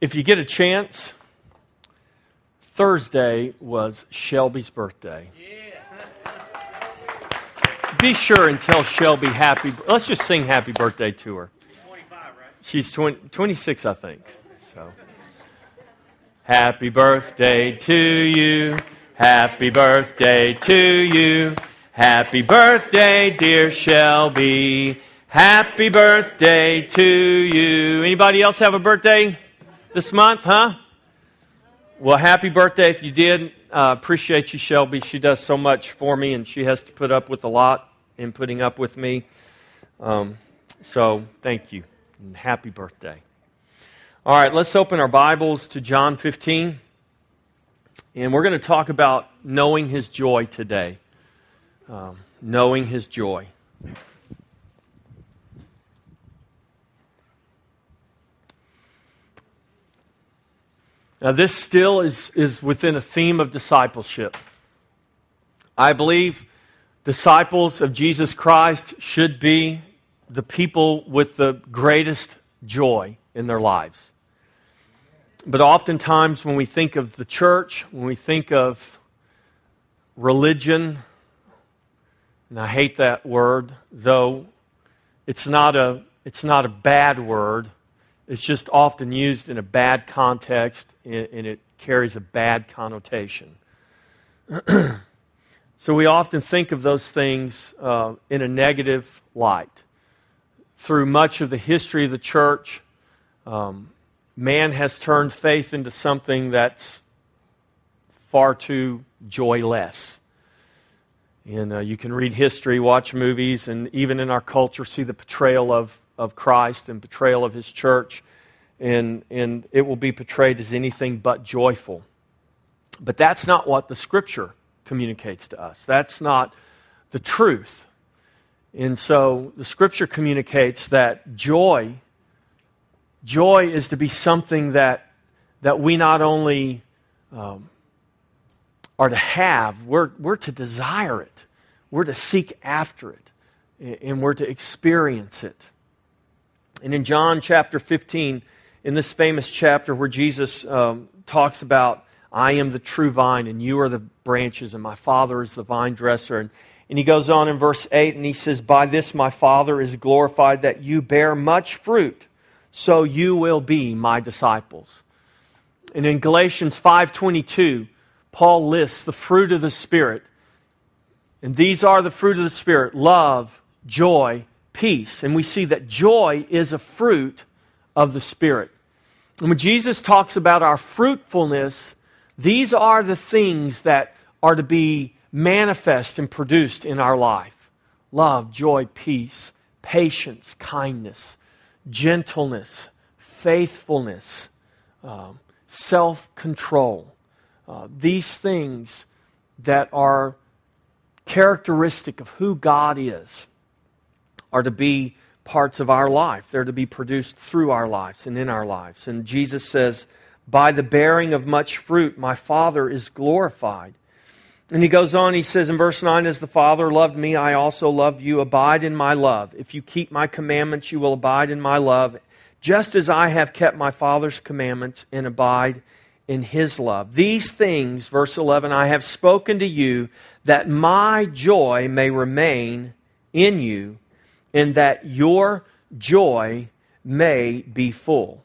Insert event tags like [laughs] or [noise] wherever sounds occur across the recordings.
if you get a chance, Thursday was Shelby's birthday. Be sure and tell Shelby happy. Let's just sing happy birthday to her. She's 20, 26, I think. So, happy birthday to you. Happy birthday to you. Happy birthday, dear Shelby. Happy birthday to you. Anybody else have a birthday this month, huh? Well, happy birthday if you did. Uh, appreciate you, Shelby. She does so much for me, and she has to put up with a lot in putting up with me. Um, so, thank you, and happy birthday. All right, let's open our Bibles to John 15, and we're going to talk about knowing his joy today. Um, knowing his joy. Now, this still is, is within a theme of discipleship. I believe disciples of Jesus Christ should be the people with the greatest joy in their lives. But oftentimes, when we think of the church, when we think of religion, and I hate that word, though it's not a, it's not a bad word, it's just often used in a bad context and it carries a bad connotation. [clears throat] so we often think of those things uh, in a negative light. Through much of the history of the church, um, man has turned faith into something that's far too joyless. And uh, you can read history, watch movies, and even in our culture, see the portrayal of of Christ and betrayal of his church, and, and it will be portrayed as anything but joyful. But that's not what the scripture communicates to us. That's not the truth. And so the scripture communicates that joy, joy is to be something that, that we not only um, are to have, we're, we're to desire it, we're to seek after it, and we're to experience it. And in John chapter 15, in this famous chapter where Jesus um, talks about, I am the true vine and you are the branches, and my Father is the vine dresser. And, and he goes on in verse 8 and he says, By this my Father is glorified that you bear much fruit, so you will be my disciples. And in Galatians 5:22, Paul lists the fruit of the Spirit. And these are the fruit of the Spirit love, joy, peace. And we see that joy is a fruit of the Spirit. And when Jesus talks about our fruitfulness, these are the things that are to be manifest and produced in our life love, joy, peace, patience, kindness, gentleness, faithfulness, um, self control. Uh, these things that are characteristic of who God is are to be parts of our life. They're to be produced through our lives and in our lives. And Jesus says, By the bearing of much fruit, my Father is glorified. And he goes on, he says in verse 9, As the Father loved me, I also love you. Abide in my love. If you keep my commandments, you will abide in my love, just as I have kept my Father's commandments and abide in his love. These things, verse 11, I have spoken to you that my joy may remain in you and that your joy may be full.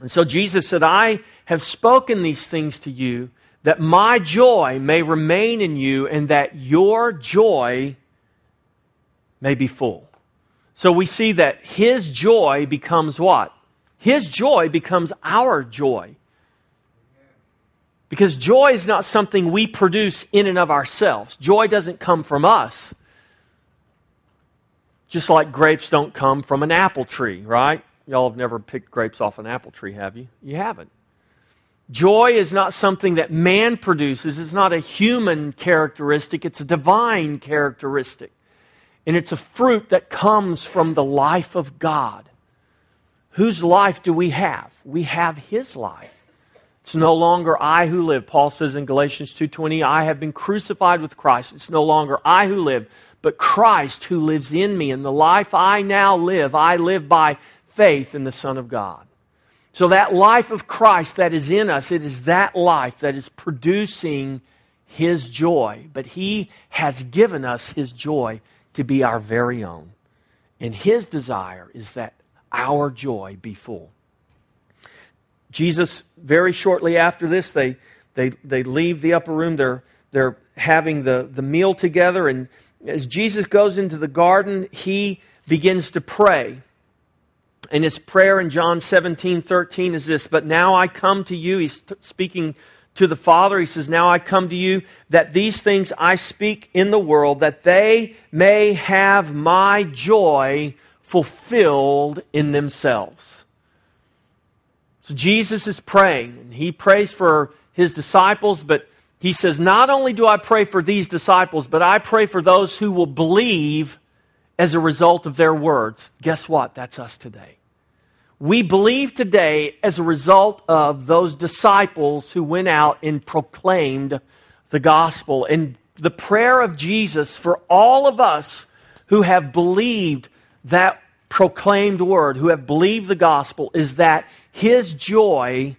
And so Jesus said, I have spoken these things to you that my joy may remain in you and that your joy may be full. So we see that his joy becomes what? His joy becomes our joy. Because joy is not something we produce in and of ourselves. Joy doesn't come from us. Just like grapes don't come from an apple tree, right? Y'all have never picked grapes off an apple tree, have you? You haven't. Joy is not something that man produces, it's not a human characteristic, it's a divine characteristic. And it's a fruit that comes from the life of God. Whose life do we have? We have his life. It's no longer I who live. Paul says in Galatians 2:20, I have been crucified with Christ. It's no longer I who live, but Christ who lives in me. And the life I now live, I live by faith in the Son of God. So, that life of Christ that is in us, it is that life that is producing His joy. But He has given us His joy to be our very own. And His desire is that our joy be full. Jesus, very shortly after this, they, they, they leave the upper room. They're, they're having the, the meal together. And as Jesus goes into the garden, he begins to pray. And his prayer in John 17, 13 is this But now I come to you. He's speaking to the Father. He says, Now I come to you that these things I speak in the world, that they may have my joy fulfilled in themselves. So Jesus is praying, and he prays for his disciples, but he says, Not only do I pray for these disciples, but I pray for those who will believe as a result of their words. Guess what? That's us today. We believe today as a result of those disciples who went out and proclaimed the gospel. And the prayer of Jesus for all of us who have believed that proclaimed word, who have believed the gospel, is that his joy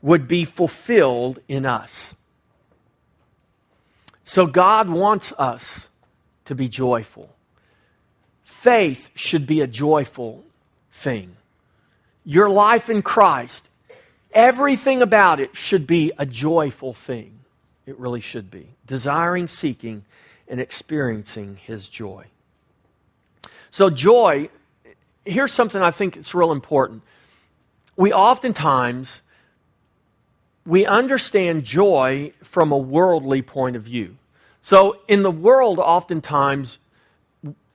would be fulfilled in us. So God wants us to be joyful. Faith should be a joyful thing. Your life in Christ, everything about it should be a joyful thing. It really should be. Desiring, seeking, and experiencing His joy. So, joy, here's something I think is real important. We oftentimes we understand joy from a worldly point of view. So, in the world, oftentimes,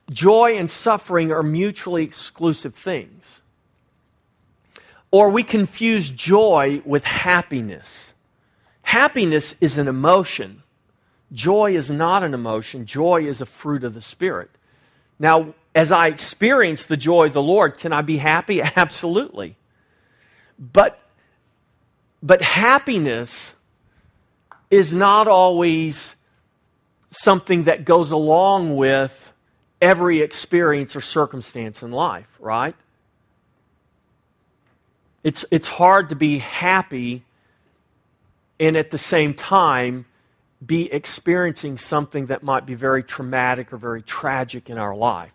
joy and suffering are mutually exclusive things. Or we confuse joy with happiness. Happiness is an emotion. Joy is not an emotion. Joy is a fruit of the Spirit. Now, as I experience the joy of the Lord, can I be happy? [laughs] Absolutely. But, but happiness is not always something that goes along with every experience or circumstance in life, right? It's, it's hard to be happy and at the same time be experiencing something that might be very traumatic or very tragic in our life.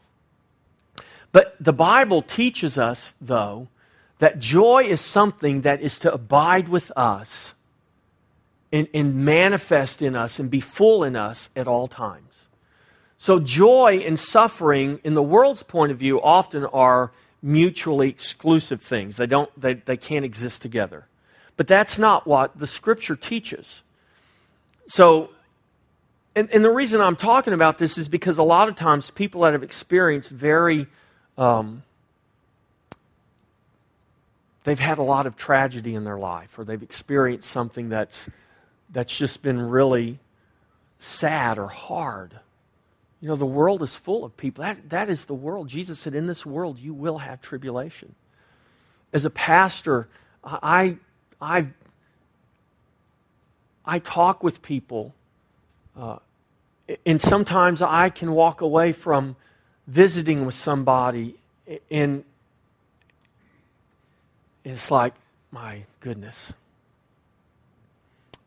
But the Bible teaches us, though, that joy is something that is to abide with us and, and manifest in us and be full in us at all times. So, joy and suffering, in the world's point of view, often are mutually exclusive things. They, don't, they, they can't exist together. But that's not what the Scripture teaches. So, and, and the reason I'm talking about this is because a lot of times people that have experienced very um, they've had a lot of tragedy in their life or they've experienced something that's, that's just been really sad or hard. You know, the world is full of people. That, that is the world. Jesus said, In this world, you will have tribulation. As a pastor, I, I, I talk with people, uh, and sometimes I can walk away from visiting with somebody and it's like, my goodness.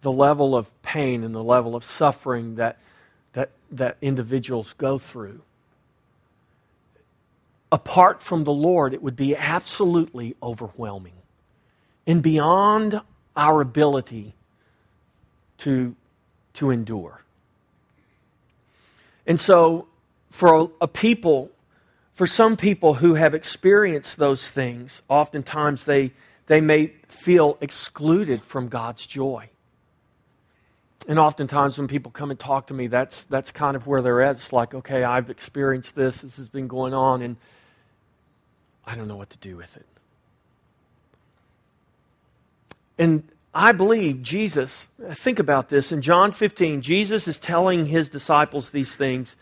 The level of pain and the level of suffering that, that, that individuals go through. Apart from the Lord, it would be absolutely overwhelming and beyond our ability to, to endure. And so for a, a people, for some people who have experienced those things, oftentimes they, they may feel excluded from God's joy. And oftentimes when people come and talk to me, that's, that's kind of where they're at. It's like, okay, I've experienced this, this has been going on, and I don't know what to do with it. And I believe Jesus, think about this. In John 15, Jesus is telling his disciples these things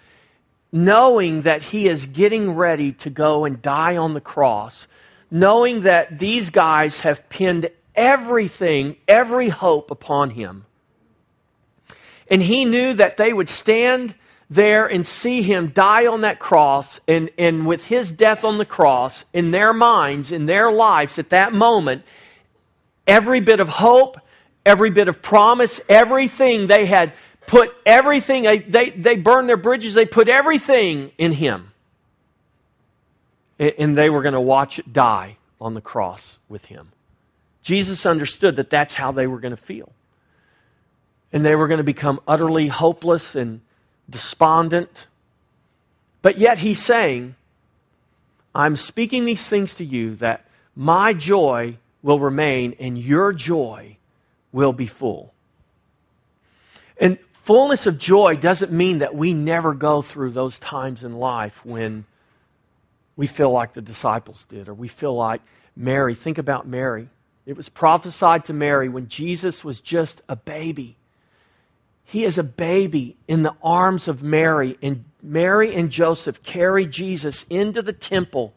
knowing that he is getting ready to go and die on the cross, knowing that these guys have pinned everything, every hope upon him. And he knew that they would stand there and see him die on that cross, and, and with his death on the cross, in their minds, in their lives at that moment, every bit of hope, every bit of promise, everything they had put everything, they, they, they burned their bridges, they put everything in him. And they were going to watch it die on the cross with him. Jesus understood that that's how they were going to feel. And they were going to become utterly hopeless and despondent. But yet he's saying, I'm speaking these things to you that my joy will remain and your joy will be full. And fullness of joy doesn't mean that we never go through those times in life when we feel like the disciples did, or we feel like Mary. Think about Mary. It was prophesied to Mary when Jesus was just a baby. He is a baby in the arms of Mary, and Mary and Joseph carry Jesus into the temple.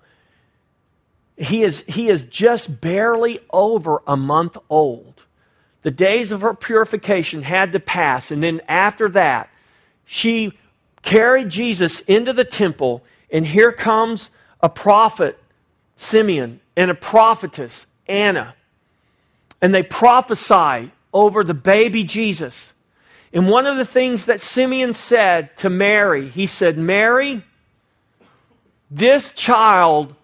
He is, he is just barely over a month old. The days of her purification had to pass, and then after that, she carried Jesus into the temple, and here comes a prophet, Simeon, and a prophetess, Anna. And they prophesy over the baby Jesus. And one of the things that Simeon said to Mary, he said, Mary, this child,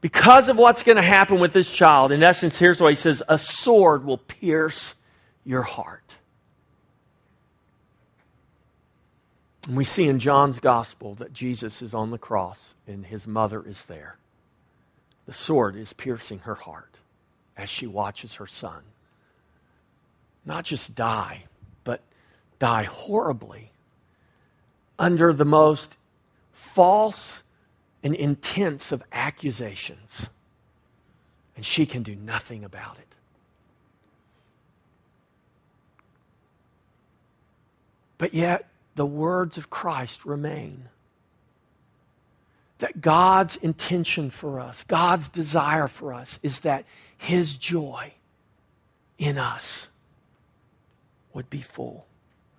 because of what's going to happen with this child, in essence, here's what he says a sword will pierce your heart. And we see in John's gospel that Jesus is on the cross and his mother is there. The sword is piercing her heart as she watches her son not just die, but die horribly under the most false and intense of accusations. And she can do nothing about it. But yet, the words of Christ remain. That God's intention for us, God's desire for us, is that His joy in us would be full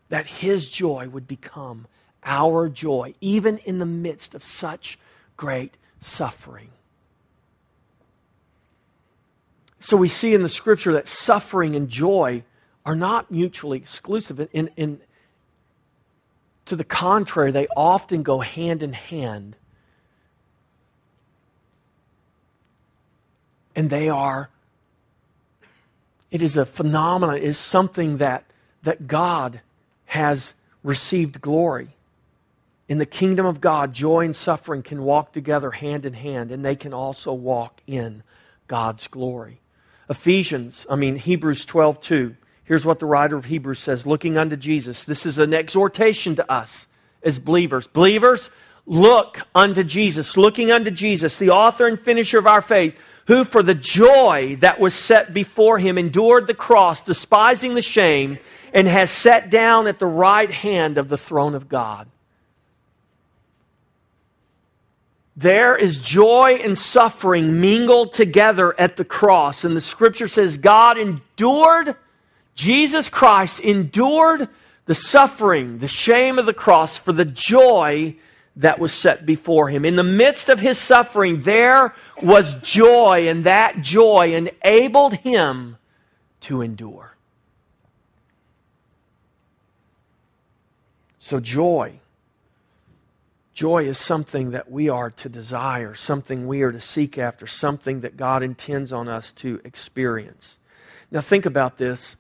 that his joy would become our joy, even in the midst of such great suffering. So we see in the scripture that suffering and joy are not mutually exclusive. In, in, to the contrary, they often go hand in hand. And they are, it is a phenomenon, it is something that, that God has received glory. In the kingdom of God, joy and suffering can walk together hand in hand, and they can also walk in God's glory. Ephesians, I mean, Hebrews 12, 2. Here's what the writer of Hebrews says looking unto Jesus. This is an exhortation to us as believers. Believers, look unto Jesus, looking unto Jesus, the author and finisher of our faith, who for the joy that was set before him endured the cross, despising the shame and has sat down at the right hand of the throne of God. There is joy and suffering mingled together at the cross. And the scripture says God endured, Jesus Christ endured the suffering, the shame of the cross for the joy that was set before him. In the midst of his suffering, there was joy, and that joy enabled him to endure. So, joy. Joy is something that we are to desire, something we are to seek after, something that God intends on us to experience. Now, think about this.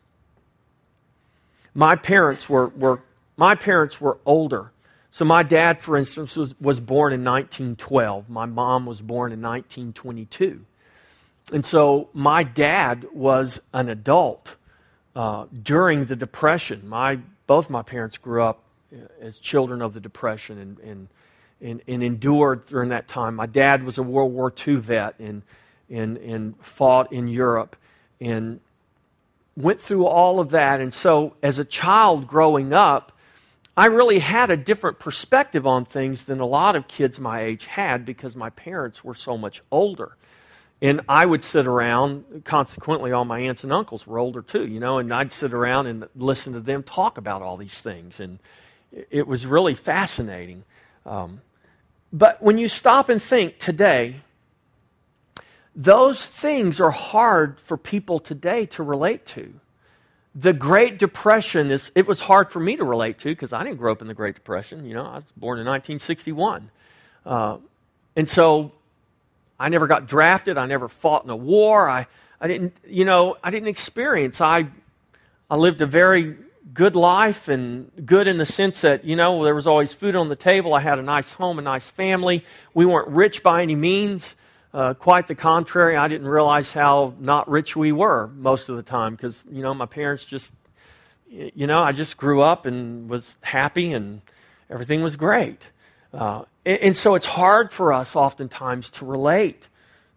My parents were, were, my parents were older. So, my dad, for instance, was, was born in 1912. My mom was born in 1922. And so, my dad was an adult uh, during the Depression. My, both my parents grew up as children of the Depression and, and, and, and, endured during that time. My dad was a World War II vet and, and, and fought in Europe and went through all of that. And so, as a child growing up, I really had a different perspective on things than a lot of kids my age had because my parents were so much older. And I would sit around, consequently, all my aunts and uncles were older too, you know, and I'd sit around and listen to them talk about all these things and, it was really fascinating. Um, but when you stop and think today, those things are hard for people today to relate to. The Great Depression is, it was hard for me to relate to because I didn't grow up in the Great Depression. You know, I was born in 1961. Uh, and so I never got drafted. I never fought in a war. I, I didn't, you know, I didn't experience. I, I lived a very good life and good in the sense that, you know, there was always food on the table. I had a nice home, a nice family. We weren't rich by any means. Uh, quite the contrary, I didn't realize how not rich we were most of the time because, you know, my parents just, you know, I just grew up and was happy and everything was great. Uh, and, and so it's hard for us oftentimes to relate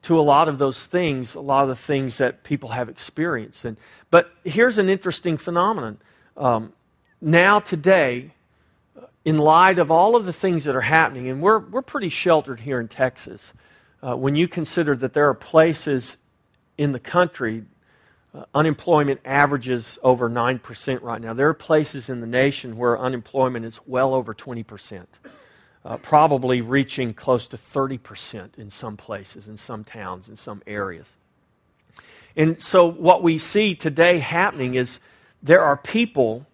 to a lot of those things, a lot of the things that people have experienced. And, but here's an interesting phenomenon. Um, now, today, in light of all of the things that are happening, and we're, we're pretty sheltered here in Texas, uh, when you consider that there are places in the country, uh, unemployment averages over 9% right now. There are places in the nation where unemployment is well over 20%, uh, probably reaching close to 30% in some places, in some towns, in some areas. And so, what we see today happening is there are people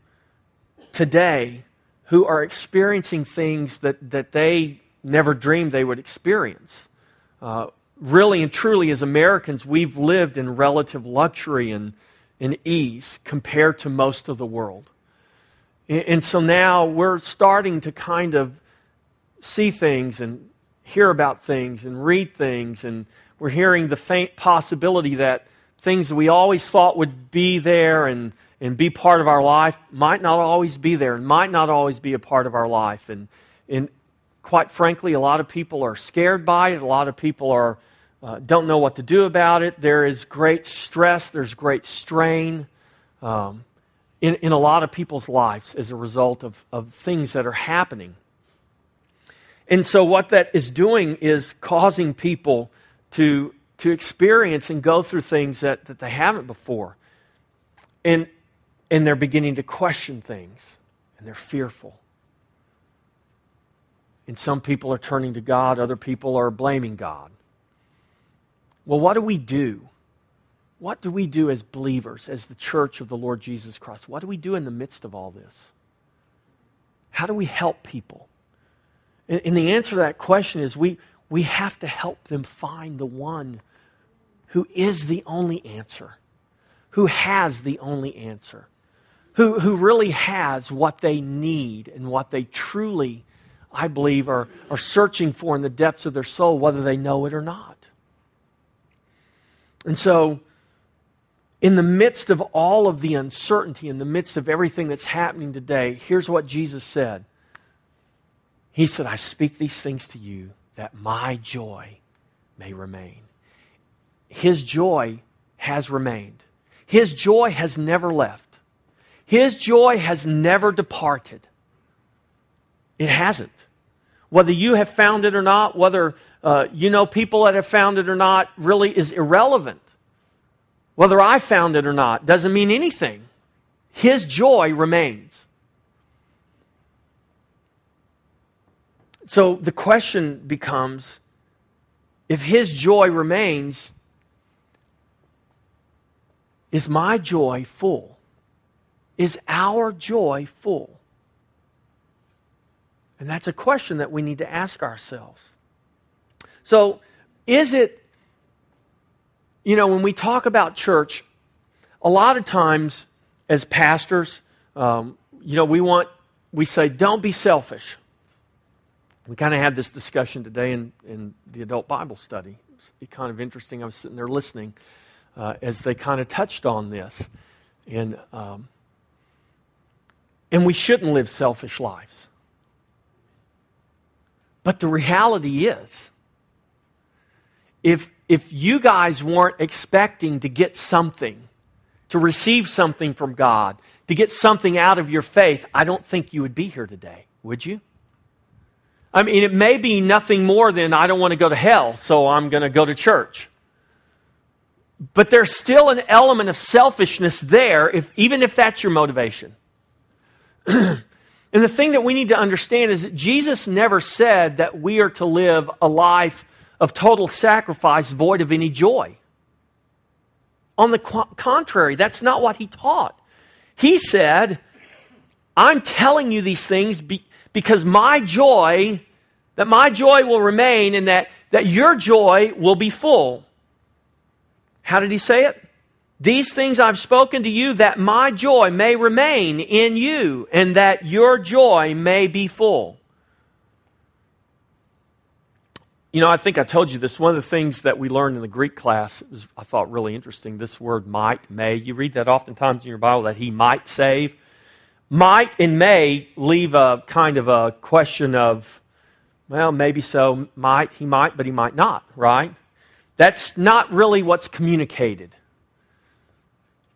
today who are experiencing things that, that they never dreamed they would experience. Uh, really and truly, as Americans, we've lived in relative luxury and, and ease compared to most of the world. And, and so now we're starting to kind of see things and hear about things and read things, and we're hearing the faint possibility that things that we always thought would be there and, and be part of our life might not always be there and might not always be a part of our life. And, and quite frankly, a lot of people are scared by it. A lot of people are, uh, don't know what to do about it. There is great stress, there's great strain um, in, in a lot of people's lives as a result of, of things that are happening. And so, what that is doing is causing people to to experience and go through things that, that they haven't before. And, and they're beginning to question things, and they're fearful. And some people are turning to God, other people are blaming God. Well, what do we do? What do we do as believers, as the church of the Lord Jesus Christ? What do we do in the midst of all this? How do we help people? And, and the answer to that question is we, we have to help them find the one who is the only answer, who has the only answer, who, who really has what they need and what they truly, I believe, are, are searching for in the depths of their soul, whether they know it or not. And so, in the midst of all of the uncertainty, in the midst of everything that's happening today, here's what Jesus said He said, I speak these things to you that my joy may remain his joy has remained. His joy has never left. His joy has never departed. It hasn't. Whether you have found it or not, whether uh, you know people that have found it or not, really is irrelevant. Whether I found it or not doesn't mean anything. His joy remains. So the question becomes if his joy remains, is my joy full? Is our joy full? And that's a question that we need to ask ourselves. So, is it, you know, when we talk about church, a lot of times as pastors, um, you know, we want, we say, don't be selfish. We kind of had this discussion today in, in the adult Bible study. It's kind of interesting. I was sitting there listening uh, as they kind of touched on this. And, um, and we shouldn't live selfish lives. But the reality is, if, if you guys weren't expecting to get something, to receive something from God, to get something out of your faith, I don't think you would be here today, would you? I mean, it may be nothing more than I don't want to go to hell, so I'm going to go to church. But there's still an element of selfishness there, if, even if that's your motivation. [clears throat] And the thing that we need to understand is that Jesus never said that we are to live a life of total sacrifice void of any joy. On the contrary, that's not what he taught. He said, I'm telling you these things be- because my joy, that my joy will remain and that, that your joy will be full. How did he say it? These things I've spoken to you that my joy may remain in you and that your joy may be full. You know, I think I told you this. One of the things that we learned in the Greek class was, I thought, really interesting. This word might, may. You read that oftentimes in your Bible that he might save. Might and may leave a kind of a question of, well, maybe so. Might, he might, but he might not, right? That's not really what's communicated.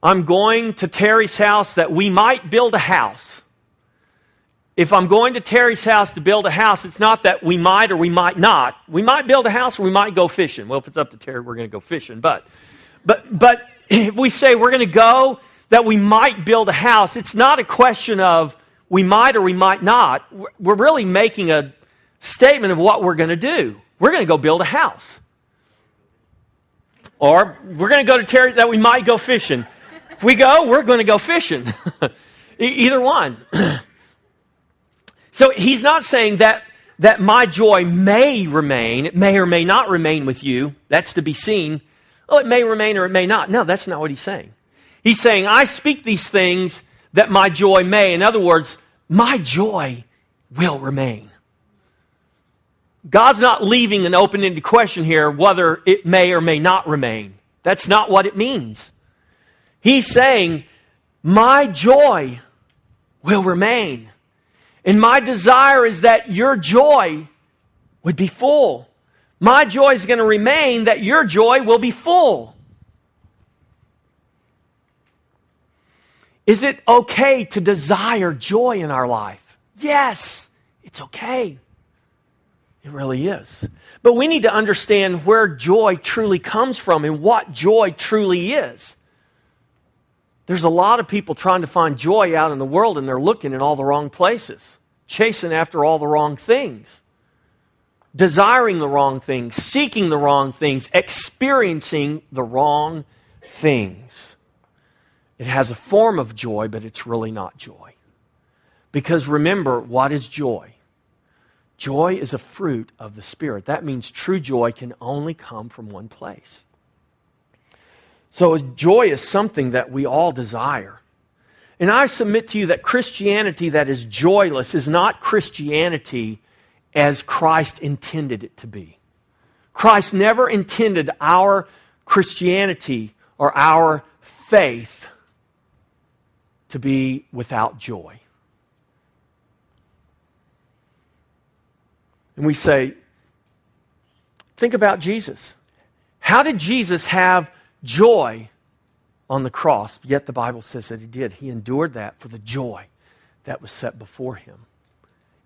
I'm going to Terry's house that we might build a house. If I'm going to Terry's house to build a house, it's not that we might or we might not. We might build a house or we might go fishing. Well, if it's up to Terry, we're going to go fishing. But, but, but [laughs] if we say we're going to go, that we might build a house, it's not a question of we might or we might not. We're really making a statement of what we're going to do. We're going to go build a house. Or we're going to go to Terry that we might go fishing. We go, we're going to go fishing. [laughs] Either one. [clears throat] so he's not saying that, that my joy may remain, it may or may not remain with you. That's to be seen. Oh, it may remain or it may not. No, that's not what he's saying. He's saying, I speak these things that my joy may. In other words, my joy will remain. God's not leaving an open ended question here whether it may or may not remain. That's not what it means. He's saying, My joy will remain. And my desire is that your joy would be full. My joy is going to remain that your joy will be full. Is it okay to desire joy in our life? Yes, it's okay. It really is. But we need to understand where joy truly comes from and what joy truly is. There's a lot of people trying to find joy out in the world and they're looking in all the wrong places, chasing after all the wrong things, desiring the wrong things, seeking the wrong things, experiencing the wrong things. It has a form of joy, but it's really not joy. Because remember, what is joy? Joy is a fruit of the Spirit. That means true joy can only come from one place. So, joy is something that we all desire. And I submit to you that Christianity that is joyless is not Christianity as Christ intended it to be. Christ never intended our Christianity or our faith to be without joy. And we say, think about Jesus. How did Jesus have joy on the cross, yet the Bible says that he did. He endured that for the joy that was set before him.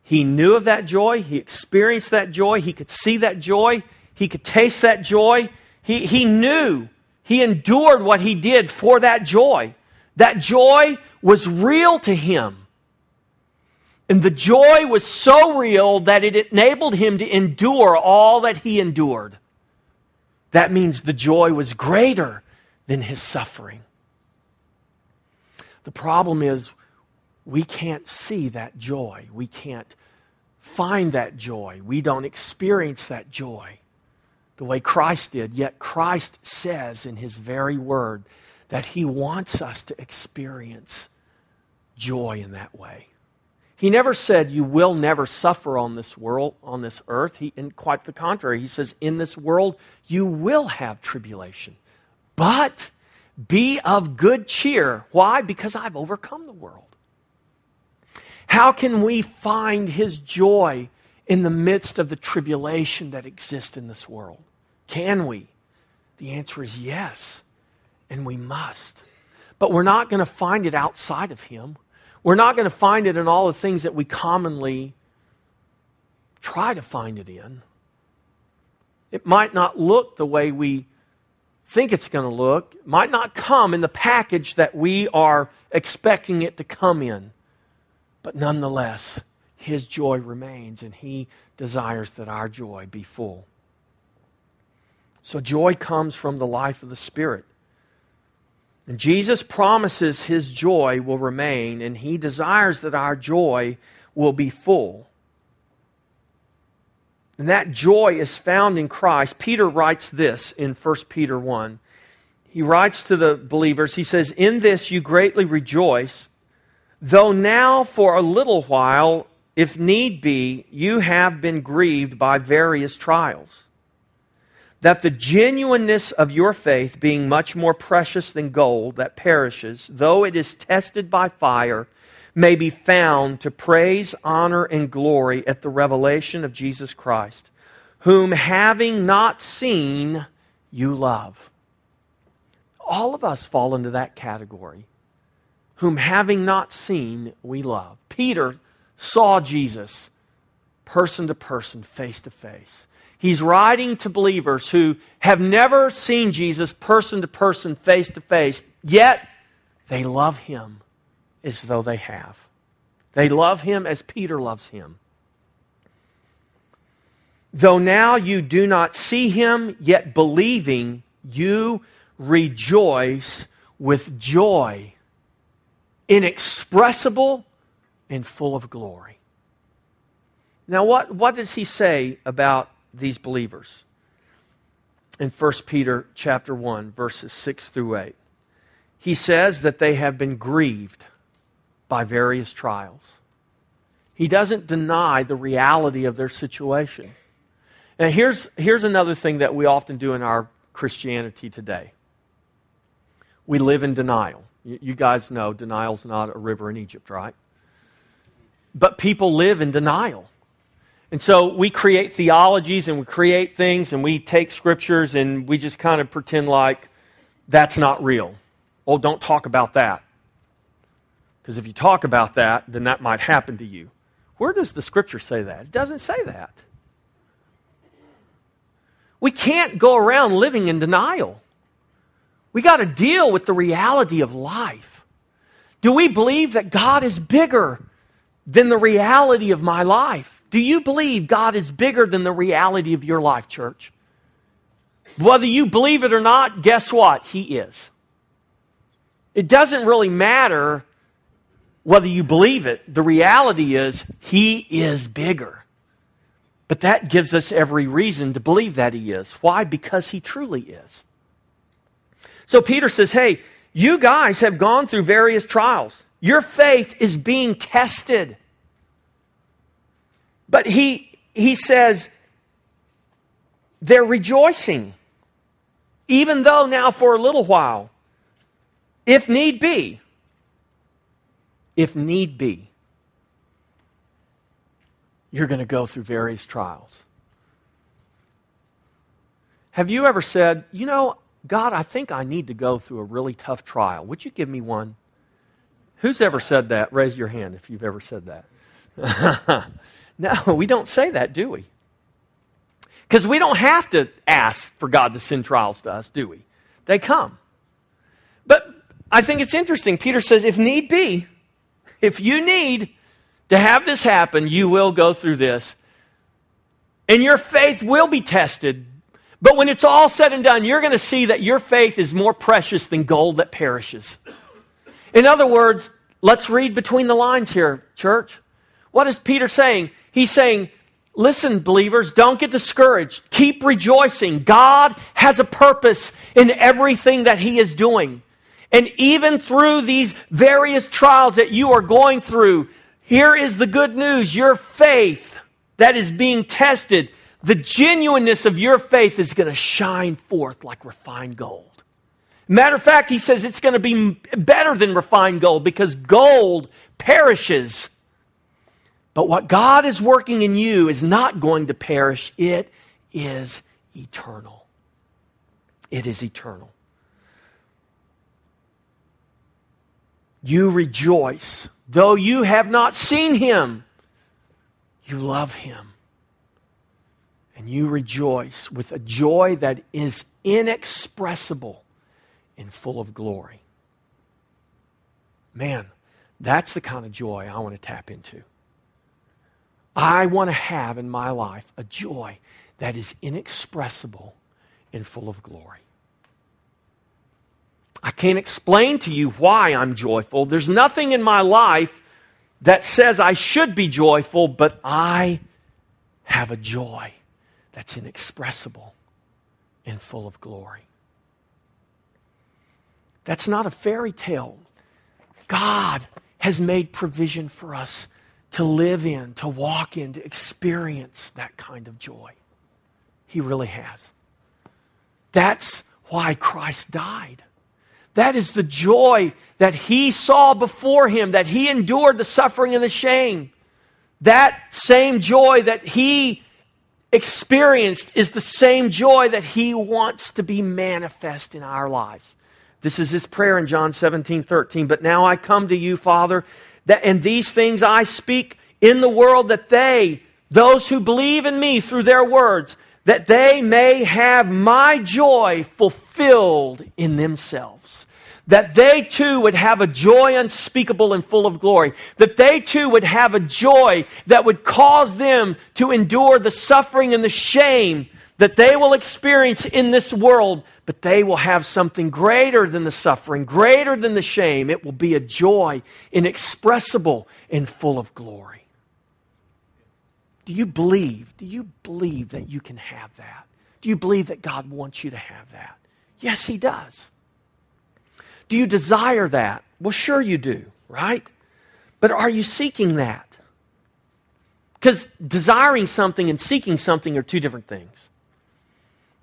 He knew of that joy, he experienced that joy, he could see that joy, he could taste that joy. He, he knew, he endured what he did for that joy. That joy was real to him. And the joy was so real that it enabled him to endure all that he endured. That means the joy was greater than his suffering. The problem is, we can't see that joy. We can't find that joy. We don't experience that joy the way Christ did. Yet Christ says in his very word that he wants us to experience joy in that way. He never said you will never suffer on this world, on this earth. He, and quite the contrary, he says, in this world you will have tribulation. But be of good cheer. Why? Because I've overcome the world. How can we find his joy in the midst of the tribulation that exists in this world? Can we? The answer is yes, and we must. But we're not going to find it outside of him. We're not going to find it in all the things that we commonly try to find it in. It might not look the way we think it's going to look, it might not come in the package that we are expecting it to come in. But nonetheless, his joy remains, and he desires that our joy be full. So joy comes from the life of the Spirit. And Jesus promises his joy will remain, and he desires that our joy will be full. And that joy is found in Christ. Peter writes this in 1 Peter 1. He writes to the believers, he says, In this you greatly rejoice, though now for a little while, if need be, you have been grieved by various trials. That the genuineness of your faith, being much more precious than gold that perishes, though it is tested by fire, may be found to praise, honor, and glory at the revelation of Jesus Christ, whom having not seen, you love. All of us fall into that category. Whom having not seen, we love. Peter saw Jesus person to person, face to face. He's writing to believers who have never seen Jesus person to person, face to face, yet they love him as though they have. They love him as Peter loves him. Though now you do not see him, yet believing, you rejoice with joy inexpressible and full of glory. Now, what, what does he say about these believers? In 1 Peter chapter 1, verses 6 through 8. He says that they have been grieved by various trials. He doesn't deny the reality of their situation. Now, here's, here's another thing that we often do in our Christianity today we live in denial. You, you guys know denial's not a river in Egypt, right? But people live in denial. And so we create theologies and we create things and we take scriptures and we just kind of pretend like that's not real. Oh, don't talk about that. Because if you talk about that, then that might happen to you. Where does the scripture say that? It doesn't say that. We can't go around living in denial. We got to deal with the reality of life. Do we believe that God is bigger than the reality of my life? Do you believe God is bigger than the reality of your life, church? Whether you believe it or not, guess what? He is. It doesn't really matter whether you believe it, the reality is he is bigger. But that gives us every reason to believe that he is. Why? Because he truly is. So Peter says, hey, you guys have gone through various trials. Your faith is being tested. But he, he says, they're rejoicing, even though now for a little while, if need be, if need be, you're going to go through various trials. Have you ever said, you know, God, I think I need to go through a really tough trial. Would you give me one? Who's ever said that? Raise your hand if you've ever said that. [laughs] no, we don't say that, do we? Because we don't have to ask for God to send trials to us, do we? They come. But I think it's interesting. Peter says, if need be, if you need to have this happen, you will go through this. And your faith will be tested. But when it's all said and done, you're going to see that your faith is more precious than gold that perishes. In other words, let's read between the lines here, church. What is Peter saying? He's saying, Listen, believers, don't get discouraged. Keep rejoicing. God has a purpose in everything that He is doing. And even through these various trials that you are going through, here is the good news your faith that is being tested, the genuineness of your faith is going to shine forth like refined gold. Matter of fact, he says it's going to be better than refined gold because gold perishes. But what God is working in you is not going to perish, it is eternal. It is eternal. you rejoice. Though you have not seen him, you love him. And you rejoice with a joy that is inexpressible and full of glory. Man, That's the kind of joy I want to tap into. I want to have in my life a joy that is inexpressible and full of glory. I can't explain to you why I'm joyful. There's nothing in my life that says I should be joyful, but I have a joy that's inexpressible and full of glory. That's not a fairy tale. God has made provision for us to live in, to walk in, to experience that kind of joy. He really has. That's why Christ died. That is the joy that he saw before him, that he endured the suffering and the shame. That same joy that he experienced is the same joy that he wants to be manifest in our lives. This is his prayer in John 17, 13. But now I come to you, Father, that and these things I speak in the world that they, those who believe in me through their words, that they may have my joy fulfilled in themselves. That they too would have a joy unspeakable and full of glory, that they too would have a joy that would cause them to endure the suffering and the shame that they will experience in this world, but they will have something greater than the suffering, greater than the shame. It will be a joy inexpressible and full of glory. Do you believe? Do you believe that you can have that? Do you believe that God wants you to have that? Yes, He does. Do you desire that? Well, sure you do, right? But are you seeking that? Because desiring something and seeking something are two different things.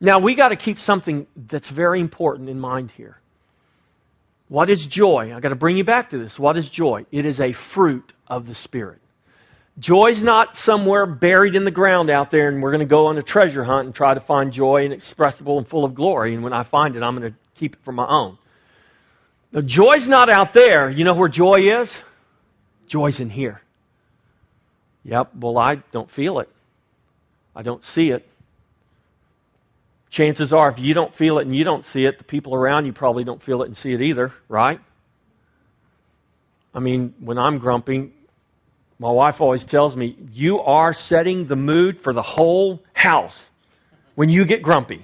Now, we got to keep something that's very important in mind here. What is joy? I got to bring you back to this. What is joy? It is a fruit of the Spirit. Joy's not somewhere buried in the ground out there, and we're going to go on a treasure hunt and try to find joy inexpressible and full of glory. And when I find it, I'm going to keep it for my own. The joy's not out there. You know where joy is? Joy's in here. Yep, well, I don't feel it. I don't see it. Chances are, if you don't feel it and you don't see it, the people around you probably don't feel it and see it either, right? I mean, when I'm grumpy, my wife always tells me, you are setting the mood for the whole house when you get grumpy.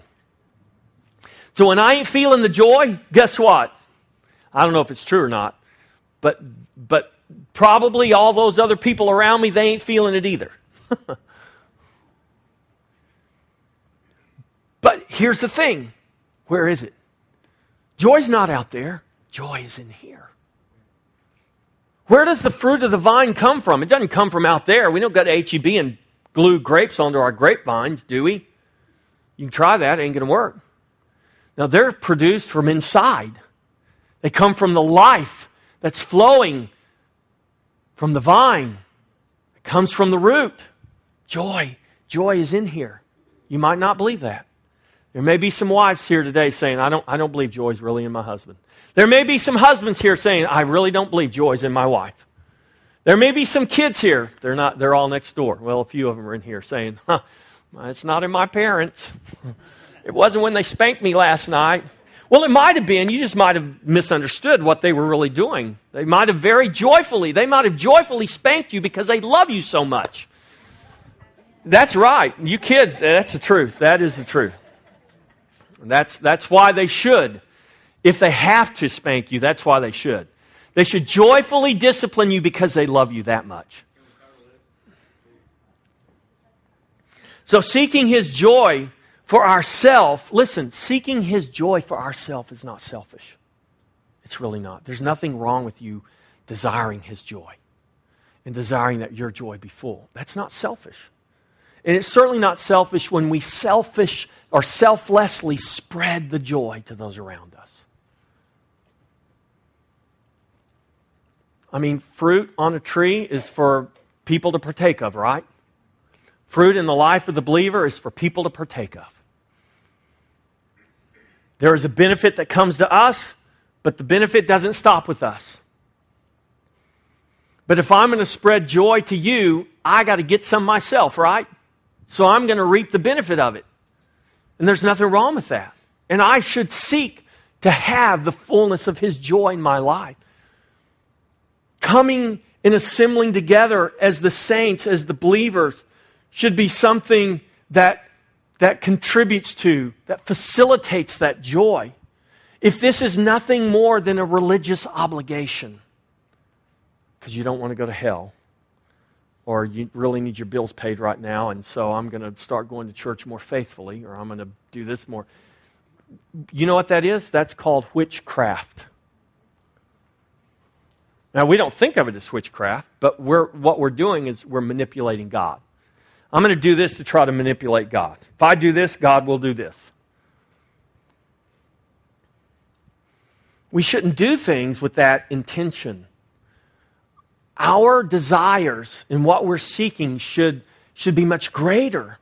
So when I ain't feeling the joy, guess what? I don't know if it's true or not, but, but probably all those other people around me, they ain't feeling it either. [laughs] but here's the thing where is it? Joy's not out there, joy is in here. Where does the fruit of the vine come from? It doesn't come from out there. We don't got HEB and glue grapes onto our grapevines, do we? You can try that, it ain't going to work. Now, they're produced from inside. They come from the life that's flowing from the vine. It comes from the root. Joy. Joy is in here. You might not believe that. There may be some wives here today saying, I don't, I don't believe joy is really in my husband. There may be some husbands here saying, I really don't believe joy is in my wife. There may be some kids here. They're not, they're all next door. Well, a few of them are in here saying, huh, it's not in my parents. [laughs] it wasn't when they spanked me last night. Well, it might have been. You just might have misunderstood what they were really doing. They might have very joyfully, they might have joyfully spanked you because they love you so much. That's right. You kids, that's the truth. That is the truth. That's, that's why they should. If they have to spank you, that's why they should. They should joyfully discipline you because they love you that much. So, seeking his joy for ourself, listen, seeking his joy for ourself is not selfish. It's really not. There's nothing wrong with you desiring his joy and desiring that your joy be full. That's not selfish. And it's certainly not selfish when we selfish or selflessly spread the joy to those around us. I mean, fruit on a tree is for people to partake of, right? Fruit in the life of the believer is for people to partake of. There is a benefit that comes to us, but the benefit doesn't stop with us. But if I'm going to spread joy to you, I got to get some myself, right? So I'm going to reap the benefit of it. And there's nothing wrong with that. And I should seek to have the fullness of His joy in my life. Coming and assembling together as the saints, as the believers, should be something that, that contributes to, that facilitates that joy. If this is nothing more than a religious obligation, because you don't want to go to hell, or you really need your bills paid right now, and so I'm going to start going to church more faithfully, or I'm going to do this more. You know what that is? That's called witchcraft. Now, we don't think of it as witchcraft, but we're, what we're doing is we're manipulating God. I'm going to do this to try to manipulate God. If I do this, God will do this. We shouldn't do things with that intention. Our desires and what we're seeking should, should be much greater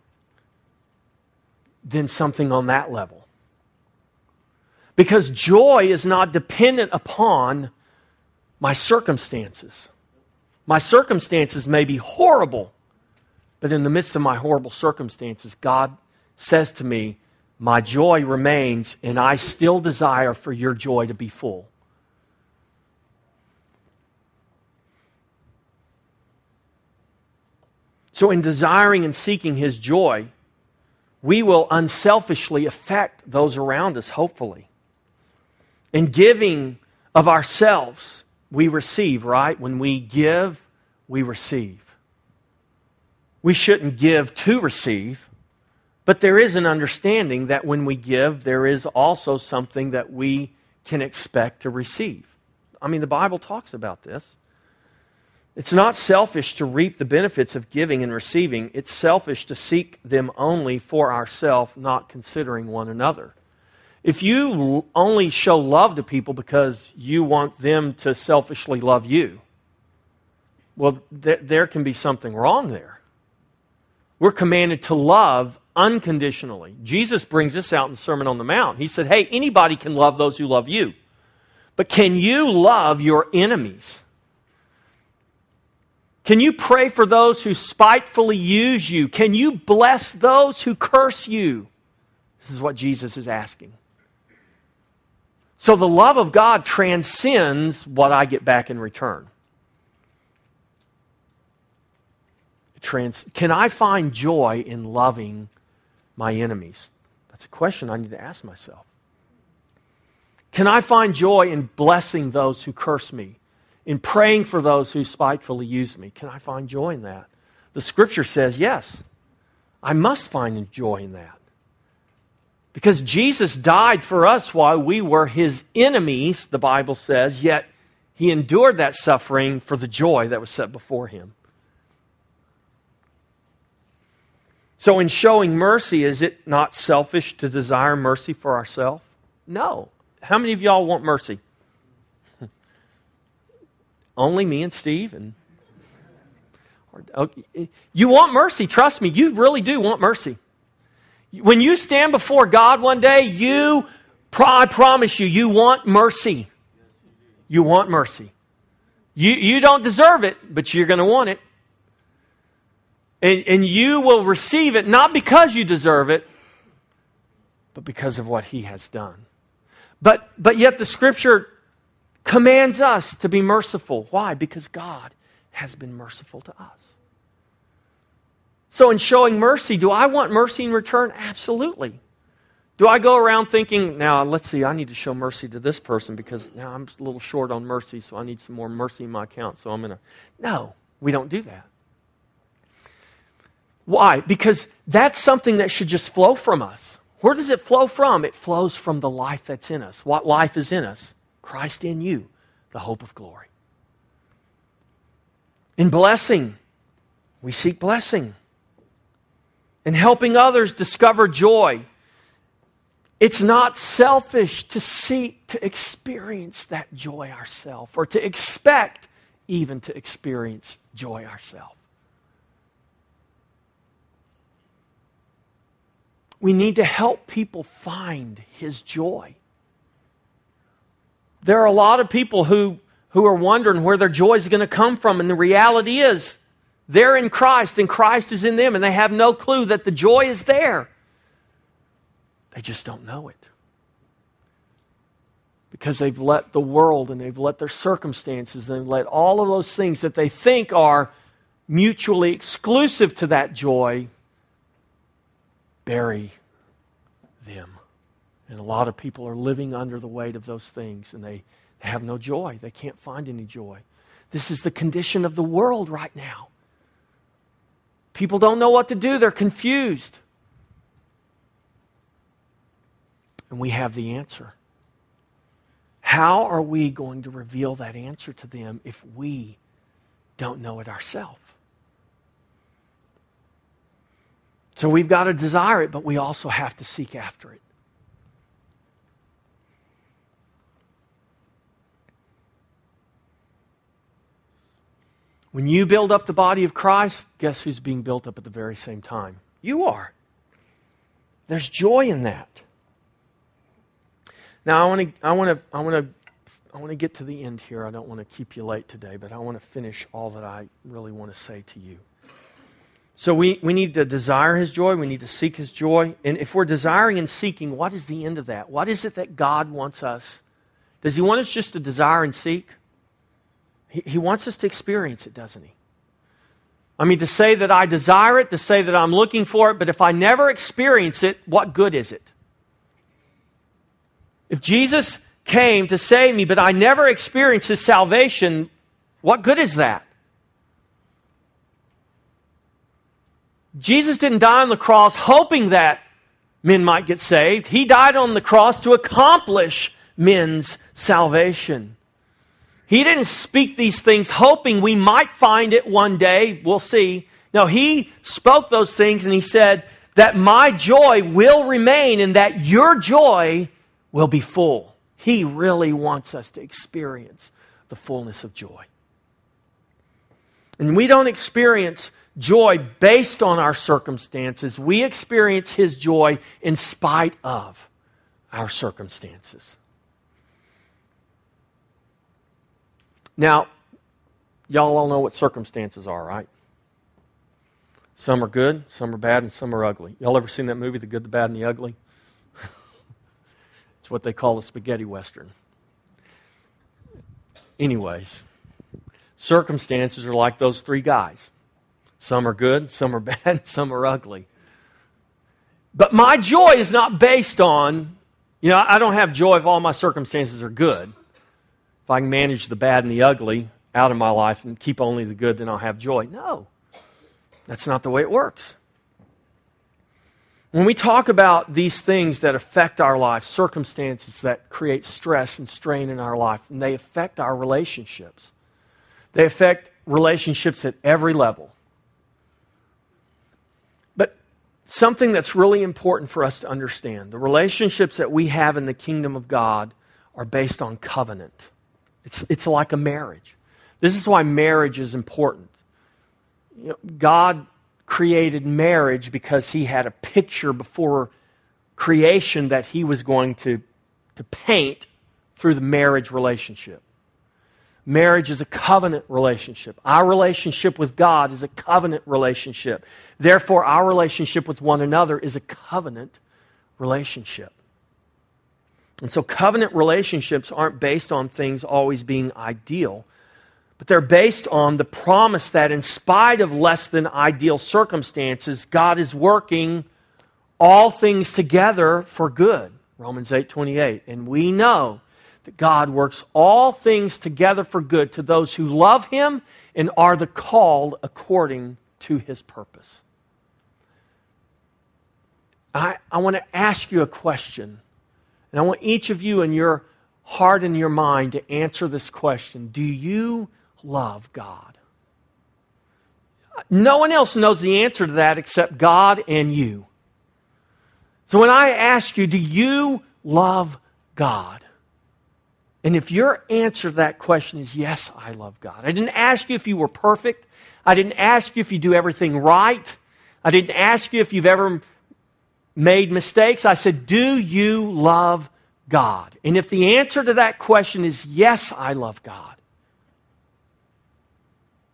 than something on that level. Because joy is not dependent upon my circumstances. My circumstances may be horrible, but in the midst of my horrible circumstances, God says to me, My joy remains, and I still desire for your joy to be full. So, in desiring and seeking His joy, we will unselfishly affect those around us, hopefully. In giving of ourselves, we receive, right? When we give, we receive. We shouldn't give to receive, but there is an understanding that when we give, there is also something that we can expect to receive. I mean, the Bible talks about this. It's not selfish to reap the benefits of giving and receiving. It's selfish to seek them only for ourselves, not considering one another. If you only show love to people because you want them to selfishly love you, well, th- there can be something wrong there. We're commanded to love unconditionally. Jesus brings this out in the Sermon on the Mount. He said, Hey, anybody can love those who love you. But can you love your enemies? Can you pray for those who spitefully use you? Can you bless those who curse you? This is what Jesus is asking. So the love of God transcends what I get back in return. Trans- Can I find joy in loving my enemies? That's a question I need to ask myself. Can I find joy in blessing those who curse me? In praying for those who spitefully use me. Can I find joy in that? The scripture says, yes, I must find joy in that. Because Jesus died for us while we were his enemies, the Bible says, yet he endured that suffering for the joy that was set before him. So, in showing mercy, is it not selfish to desire mercy for ourselves? No. How many of y'all want mercy? Only me and Steve and oh, you want mercy, trust me, you really do want mercy. When you stand before God one day, you I promise you, you want mercy. You want mercy. You, you don't deserve it, but you're going to want it. And, and you will receive it not because you deserve it, but because of what He has done. But, but yet the scripture commands us to be merciful. Why? Because God has been merciful to us. So, in showing mercy, do I want mercy in return? Absolutely. Do I go around thinking, now let's see, I need to show mercy to this person because now I'm a little short on mercy, so I need some more mercy in my account, so I'm going to. No, we don't do that. Why? Because that's something that should just flow from us. Where does it flow from? It flows from the life that's in us. What life is in us? Christ in you, the hope of glory. In blessing, we seek blessing. In helping others discover joy, it's not selfish to seek to experience that joy ourselves or to expect even to experience joy ourselves. We need to help people find his joy. There are a lot of people who, who are wondering where their joy is going to come from, and the reality is they're in Christ, and Christ is in them, and they have no clue that the joy is there. They just don't know it. because they've let the world and they've let their circumstances and let all of those things that they think are mutually exclusive to that joy bury them. And a lot of people are living under the weight of those things and they, they have no joy. They can't find any joy. This is the condition of the world right now. People don't know what to do, they're confused. And we have the answer. How are we going to reveal that answer to them if we don't know it ourselves? So we've got to desire it, but we also have to seek after it. When you build up the body of Christ, guess who's being built up at the very same time? You are. There's joy in that. Now I want to I want to I want to I want to get to the end here. I don't want to keep you late today, but I want to finish all that I really want to say to you. So we, we need to desire his joy, we need to seek his joy. And if we're desiring and seeking, what is the end of that? What is it that God wants us? Does he want us just to desire and seek? He, he wants us to experience it, doesn't he? I mean, to say that I desire it, to say that I'm looking for it, but if I never experience it, what good is it? If Jesus came to save me, but I never experienced his salvation, what good is that? Jesus didn't die on the cross hoping that men might get saved. He died on the cross to accomplish men's salvation. He didn't speak these things hoping we might find it one day. We'll see. No, he spoke those things and he said that my joy will remain and that your joy will be full. He really wants us to experience the fullness of joy. And we don't experience joy based on our circumstances. We experience His joy in spite of our circumstances. Now, y'all all know what circumstances are, right? Some are good, some are bad, and some are ugly. Y'all ever seen that movie, The Good, the Bad, and the Ugly? [laughs] it's what they call a spaghetti western. Anyways, circumstances are like those three guys. Some are good, some are [laughs] bad, some are ugly. But my joy is not based on, you know, I don't have joy if all my circumstances are good. If I can manage the bad and the ugly out of my life and keep only the good, then I'll have joy. No, that's not the way it works. When we talk about these things that affect our life, circumstances that create stress and strain in our life, and they affect our relationships, they affect relationships at every level. But something that's really important for us to understand the relationships that we have in the kingdom of God are based on covenant. It's, it's like a marriage. This is why marriage is important. You know, God created marriage because he had a picture before creation that he was going to, to paint through the marriage relationship. Marriage is a covenant relationship. Our relationship with God is a covenant relationship. Therefore, our relationship with one another is a covenant relationship. And so covenant relationships aren't based on things always being ideal, but they're based on the promise that in spite of less than ideal circumstances, God is working all things together for good. Romans 8:28. And we know that God works all things together for good to those who love him and are the called according to his purpose. I, I want to ask you a question and I want each of you in your heart and your mind to answer this question Do you love God? No one else knows the answer to that except God and you. So when I ask you, Do you love God? And if your answer to that question is yes, I love God. I didn't ask you if you were perfect. I didn't ask you if you do everything right. I didn't ask you if you've ever made mistakes. I said, Do you love God? And if the answer to that question is yes, I love God,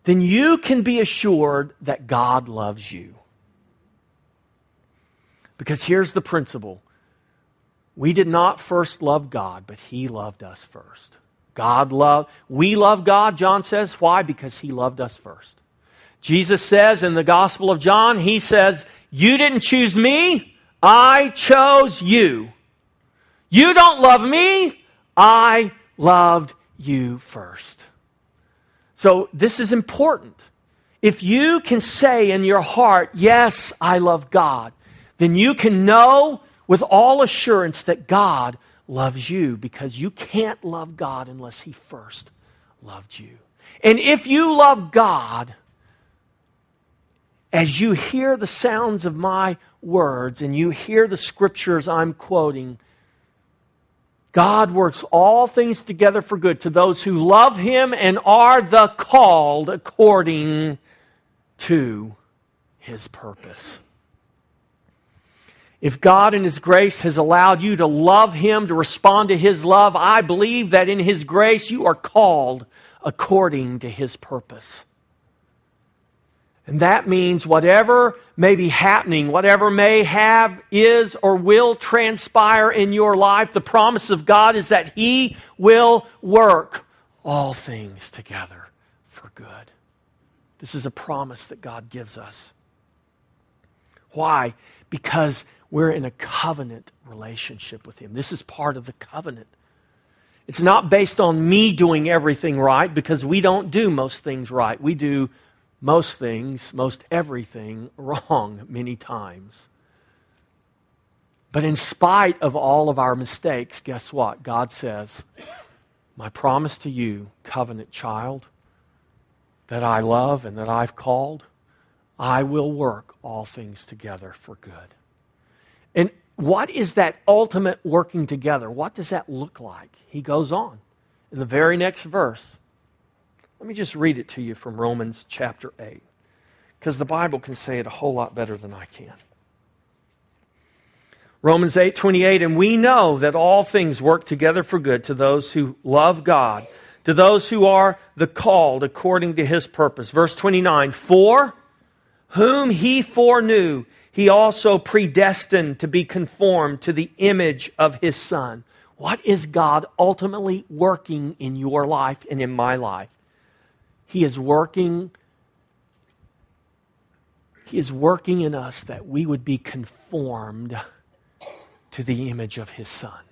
then you can be assured that God loves you. Because here's the principle We did not first love God, but He loved us first. God loved, we love God, John says. Why? Because He loved us first. Jesus says in the Gospel of John, He says, You didn't choose me, I chose you. You don't love me, I loved you first. So this is important. If you can say in your heart, Yes, I love God, then you can know with all assurance that God loves you because you can't love God unless He first loved you. And if you love God, as you hear the sounds of my words and you hear the scriptures I'm quoting, God works all things together for good to those who love Him and are the called according to His purpose. If God in His grace has allowed you to love Him, to respond to His love, I believe that in His grace you are called according to His purpose. And that means whatever may be happening, whatever may have, is, or will transpire in your life, the promise of God is that He will work all things together for good. This is a promise that God gives us. Why? Because we're in a covenant relationship with Him. This is part of the covenant. It's not based on me doing everything right because we don't do most things right. We do most things, most everything wrong many times. But in spite of all of our mistakes, guess what? God says, My promise to you, covenant child, that I love and that I've called, I will work all things together for good. And what is that ultimate working together? What does that look like? He goes on in the very next verse. Let me just read it to you from Romans chapter 8, because the Bible can say it a whole lot better than I can. Romans 8 28, and we know that all things work together for good to those who love God, to those who are the called according to his purpose. Verse 29, for whom he foreknew, he also predestined to be conformed to the image of his Son. What is God ultimately working in your life and in my life? He is working He is working in us that we would be conformed to the image of his son.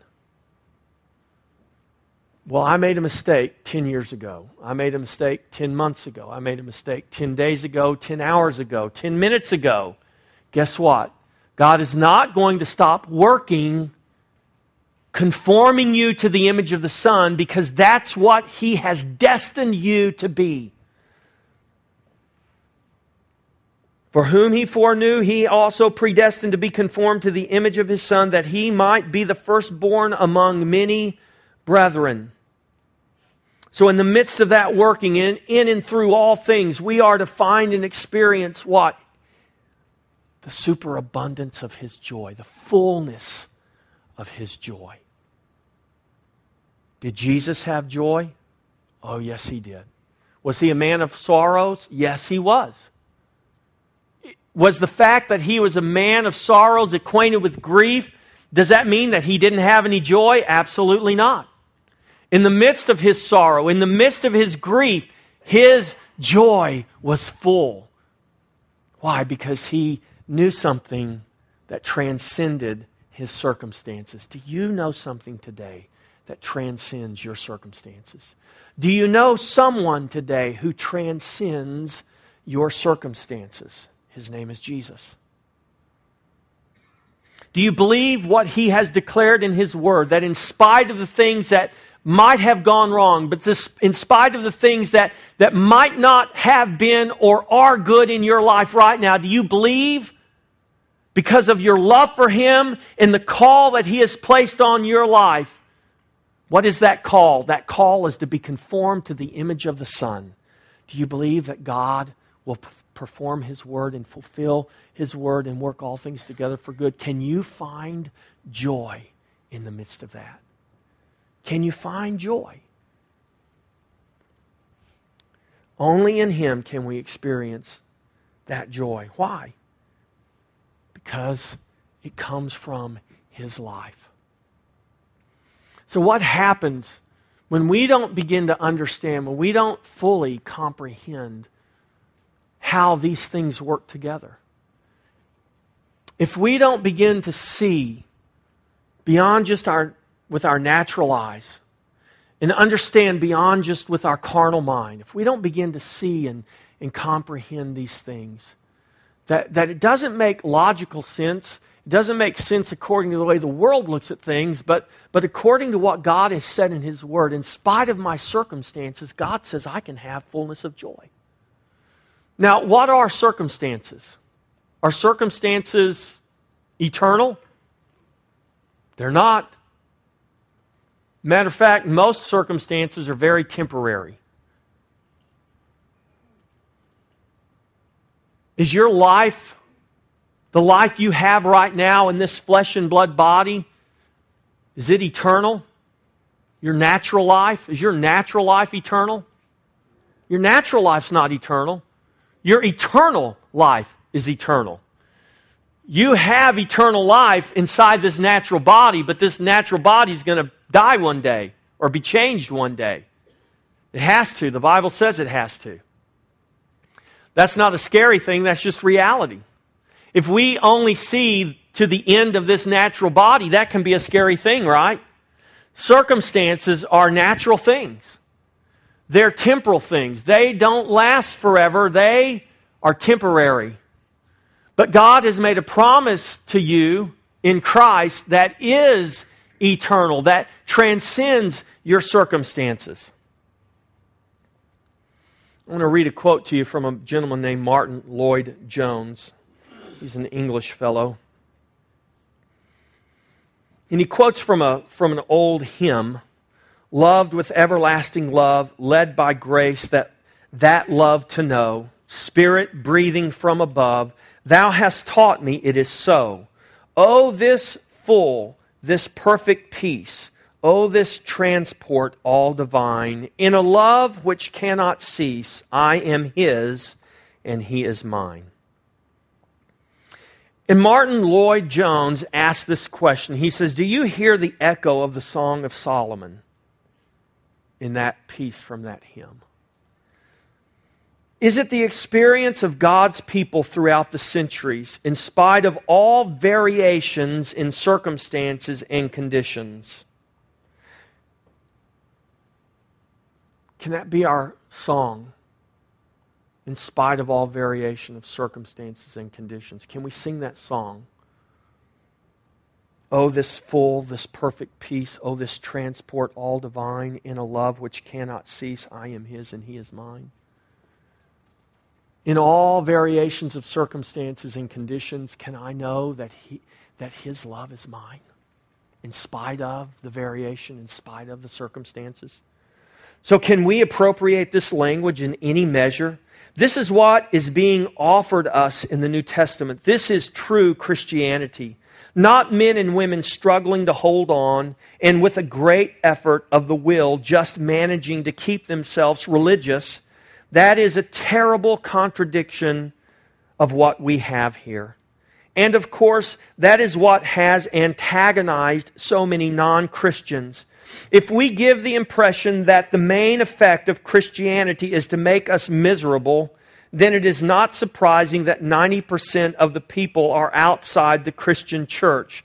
Well, I made a mistake 10 years ago. I made a mistake 10 months ago. I made a mistake 10 days ago, 10 hours ago, 10 minutes ago guess what? God is not going to stop working, conforming you to the image of the Son, because that's what He has destined you to be. For whom he foreknew, he also predestined to be conformed to the image of his Son, that he might be the firstborn among many brethren. So, in the midst of that working, in, in and through all things, we are to find and experience what? the superabundance of his joy, the fullness of his joy. Did Jesus have joy? Oh, yes, he did. Was he a man of sorrows? Yes, he was. Was the fact that he was a man of sorrows, acquainted with grief, does that mean that he didn't have any joy? Absolutely not. In the midst of his sorrow, in the midst of his grief, his joy was full. Why? Because he knew something that transcended his circumstances. Do you know something today that transcends your circumstances? Do you know someone today who transcends your circumstances? His name is Jesus. Do you believe what he has declared in his word that in spite of the things that might have gone wrong, but this, in spite of the things that, that might not have been or are good in your life right now, do you believe because of your love for Him and the call that He has placed on your life? What is that call? That call is to be conformed to the image of the Son. Do you believe that God will perform His word and fulfill His word and work all things together for good? Can you find joy in the midst of that? Can you find joy? Only in Him can we experience that joy. Why? Because it comes from His life. So, what happens when we don't begin to understand, when we don't fully comprehend how these things work together? If we don't begin to see beyond just our, with our natural eyes, and understand beyond just with our carnal mind, if we don't begin to see and, and comprehend these things, that, that it doesn't make logical sense it doesn't make sense according to the way the world looks at things, but, but according to what God has said in His Word. In spite of my circumstances, God says I can have fullness of joy. Now, what are circumstances? Are circumstances eternal? They're not. Matter of fact, most circumstances are very temporary. Is your life the life you have right now in this flesh and blood body, is it eternal? Your natural life? Is your natural life eternal? Your natural life's not eternal. Your eternal life is eternal. You have eternal life inside this natural body, but this natural body is going to die one day or be changed one day. It has to. The Bible says it has to. That's not a scary thing, that's just reality. If we only see to the end of this natural body, that can be a scary thing, right? Circumstances are natural things. They're temporal things. They don't last forever. They are temporary. But God has made a promise to you in Christ that is eternal, that transcends your circumstances. I want to read a quote to you from a gentleman named Martyn Lloyd-Jones. He's an English fellow. And he quotes from, a, from an old hymn Loved with everlasting love, led by grace, that, that love to know, Spirit breathing from above, Thou hast taught me it is so. Oh, this full, this perfect peace, oh, this transport all divine, in a love which cannot cease, I am His, and He is mine. And Martyn Lloyd-Jones asked this question. He says, Do you hear the echo of the Song of Solomon in that piece from that hymn? Is it the experience of God's people throughout the centuries, in spite of all variations in circumstances and conditions? Can that be our song? In spite of all variation of circumstances and conditions. Can we sing that song? Oh, this full, this perfect peace. Oh, this transport all divine in a love which cannot cease. I am His and He is mine. In all variations of circumstances and conditions, can I know that, he, that His love is mine? In spite of the variation, in spite of the circumstances? So, can we appropriate this language in any measure? This is what is being offered us in the New Testament. This is true Christianity. Not men and women struggling to hold on and with a great effort of the will just managing to keep themselves religious. That is a terrible contradiction of what we have here. And of course, that is what has antagonized so many non Christians if we give the impression that the main effect of Christianity is to make us miserable, then it is not surprising that 90% of the people are outside the Christian church.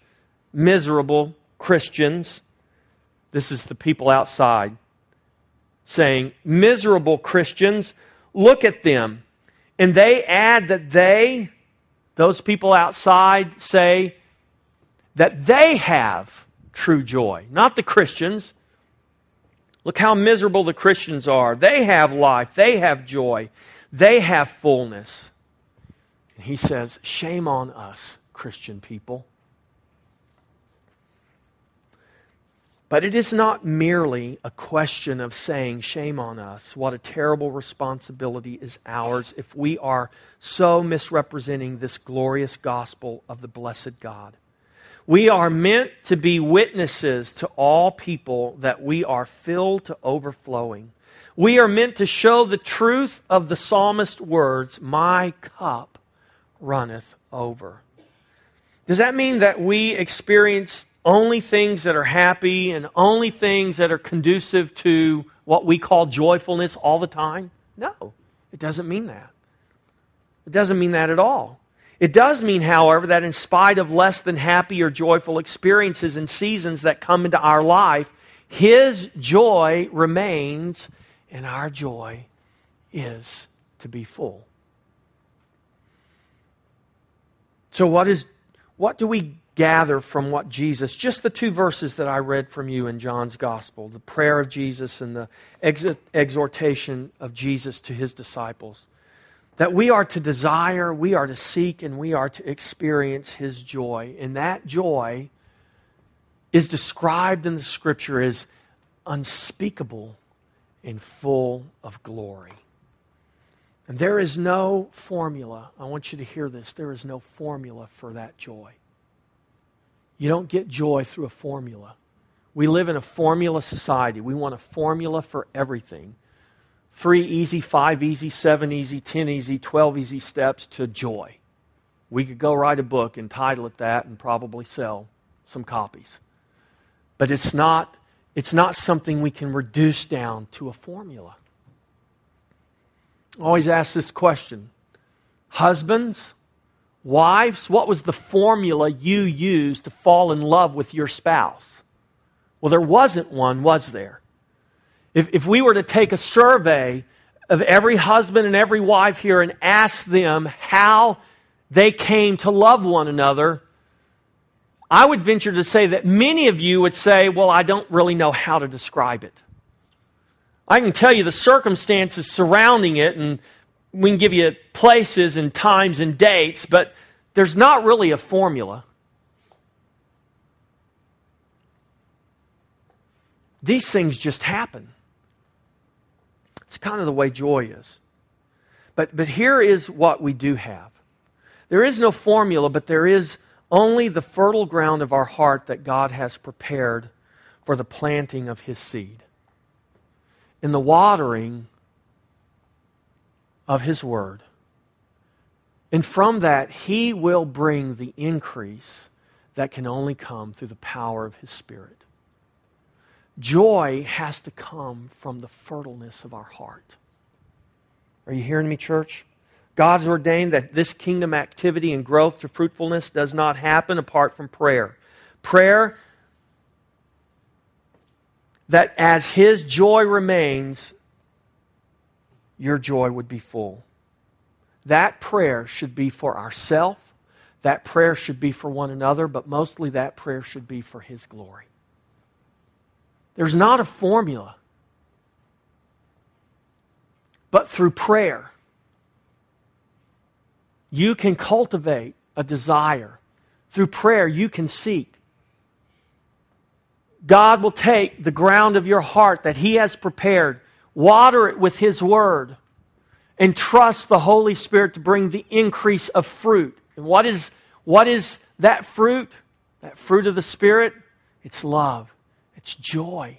Miserable Christians. This is the people outside saying, Miserable Christians, look at them. And they add that they, those people outside, say that they have true joy, not the Christians. Look how miserable the Christians are. They have life, they have joy, they have fullness. And he says, Shame on us, Christian people. But it is not merely a question of saying, Shame on us. What a terrible responsibility is ours if we are so misrepresenting this glorious gospel of the blessed God. We are meant to be witnesses to all people that we are filled to overflowing. We are meant to show the truth of the psalmist's words, My cup runneth over. Does that mean that we experience only things that are happy and only things that are conducive to what we call joyfulness all the time? No, it doesn't mean that. It doesn't mean that at all. It does mean, however, that in spite of less than happy or joyful experiences and seasons that come into our life, His joy remains, and our joy is to be full. So, what, is, what do we gather from what Jesus, just the two verses that I read from you in John's Gospel, the prayer of Jesus and the exhortation of Jesus to his disciples? That we are to desire, we are to seek, and we are to experience his joy. And that joy is described in the scripture as unspeakable and full of glory. And there is no formula. I want you to hear this. There is no formula for that joy. You don't get joy through a formula. We live in a formula society. We want a formula for everything. Three easy, five easy, seven easy, ten easy, twelve easy steps to joy. We could go write a book and title it that and probably sell some copies. But it's not, it's not something we can reduce down to a formula always ask this question Husbands, wives, what was the formula you used to fall in love with your spouse? Well, there wasn't one, was there? If, if we were to take a survey of every husband and every wife here and ask them how they came to love one another, I would venture to say that many of you would say, Well, I don't really know how to describe it. I can tell you the circumstances surrounding it, and we can give you places and times and dates, but there's not really a formula. These things just happen. It's kind of the way joy is. But, but here is what we do have there is no formula, but there is only the fertile ground of our heart that God has prepared for the planting of His seed in the watering of His Word. And from that, He will bring the increase that can only come through the power of His Spirit. Joy has to come from the fertileness of our heart. Are you hearing me, church? God's ordained that this kingdom activity and growth to fruitfulness does not happen apart from prayer. Prayer that as his joy remains, your joy would be full. That prayer should be for ourselves. That prayer should be for one another, but mostly that prayer should be for his glory. There's not a formula. But through prayer, you can cultivate a desire. Through prayer, you can seek. God will take the ground of your heart that He has prepared, water it with His Word, and trust the Holy Spirit to bring the increase of fruit. And what is, what is that fruit? That fruit of the Spirit? It's love, it's joy,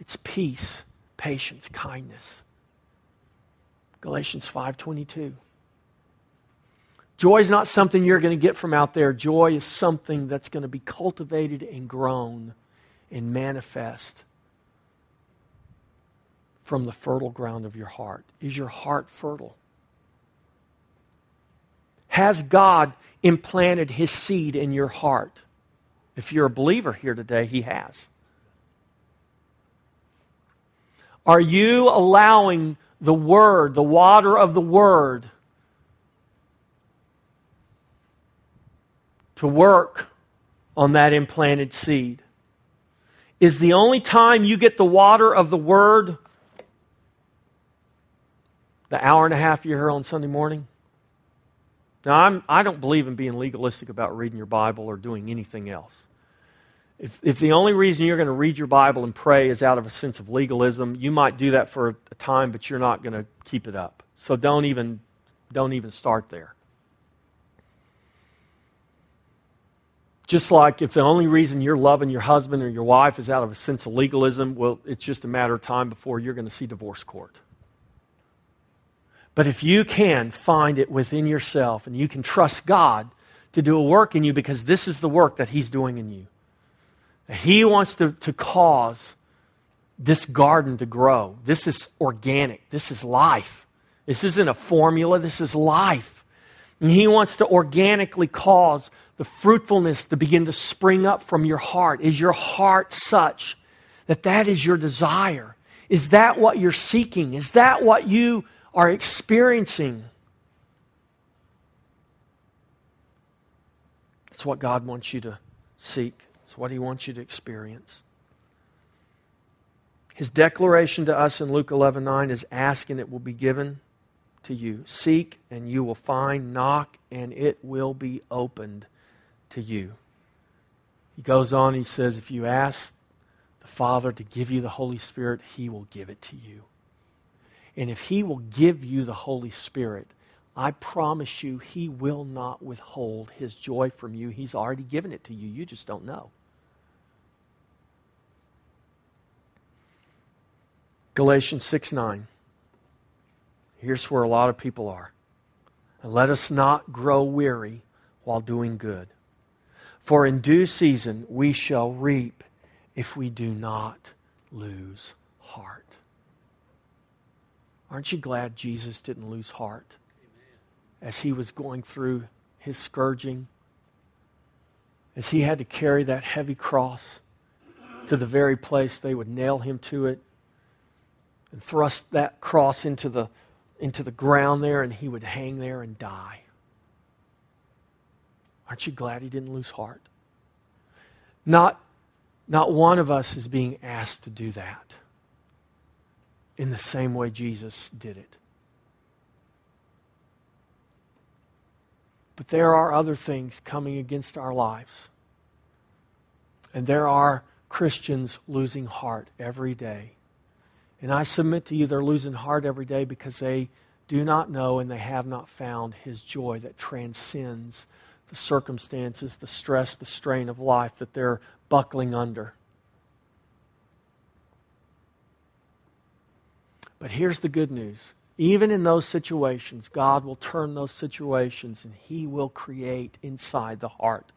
it's peace, patience, kindness. Galatians 5:22. Joy is not something you're going to get from out there. Joy is something that's going to be cultivated and grown and manifest from the fertile ground of your heart. Is your heart fertile? Has God implanted his seed in your heart? If you're a believer here today, he has. Are you allowing the Word, the water of the Word, to work on that implanted seed? is the only time you get the water of the Word the hour and a half you're here on Sunday morning? Now, I'm, I don't believe in being legalistic about reading your Bible or doing anything else. If, if the only reason you're going to read your Bible and pray is out of a sense of legalism, you might do that for a time, but you're not going to keep it up. So don't even, don't even start there. Just like if the only reason you're loving your husband or your wife is out of a sense of legalism, well, it's just a matter of time before you're going to see divorce court. But if you can find it within yourself and you can trust God to do a work in you because this is the work that He's doing in you, He wants to, to cause this garden to grow. This is organic. This is life. This isn't a formula. This is life. And He wants to organically cause the fruitfulness to begin to spring up from your heart. Is your heart such that that is your desire? Is that what you're seeking? Is that what you are experiencing? That's what God wants you to seek. It's what He wants you to experience. His declaration to us in Luke 11 9 is ask and it will be given to you. Seek and you will find. Knock and it will be opened to you. He goes on, he says, if you ask the Father to give you the Holy Spirit, he will give it to you. And if he will give you the Holy Spirit, I promise you, he will not withhold his joy from you. He's already given it to you. You just don't know. Galatians 6 9. Here's where a lot of people are. Let us not grow weary while doing good. For in due season we shall reap if we do not lose heart. Aren't you glad Jesus didn't lose heart as he was going through his scourging? As he had to carry that heavy cross to the very place they would nail him to it and thrust that cross into the, into the ground there, and he would hang there and die. Aren't you glad he didn't lose heart? Not, not one of us is being asked to do that in the same way Jesus did it. But there are other things coming against our lives. And there are Christians losing heart every day. And I submit to you, they're losing heart every day because they do not know and they have not found His joy that transcends the circumstances, the stress, the strain of life that they're buckling under. But here's the good news. Even in those situations, God will turn those situations and He will create inside the heart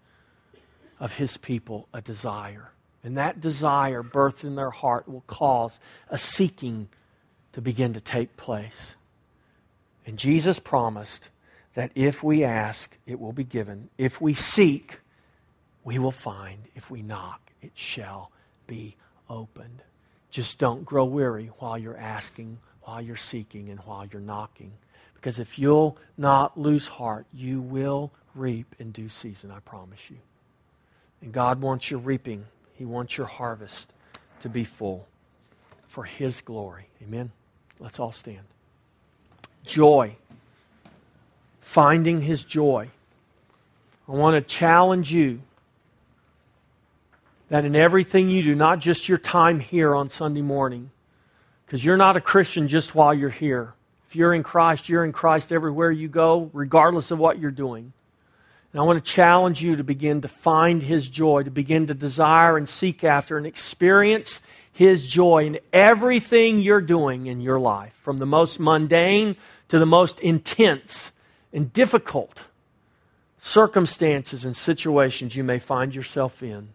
of His people a desire and that desire birthed in their heart will cause a seeking to begin to take place. And Jesus promised that if we ask, it will be given. If we seek, we will find. If we knock, it shall be opened. Just don't grow weary while you're asking, while you're seeking, and while you're knocking. Because if you'll not lose heart, you will reap in due season, I promise you. And God wants your reaping he wants your harvest to be full for His glory. Amen. Let's all stand. Joy. Finding His joy. I want to challenge you that in everything you do, not just your time here on Sunday morning, because you're not a Christian just while you're here. If you're in Christ, you're in Christ everywhere you go, regardless of what you're doing. And I want to challenge you to begin to find His joy, to begin to desire and seek after and experience His joy in everything you're doing in your life, from the most mundane to the most intense and difficult circumstances and situations you may find yourself in.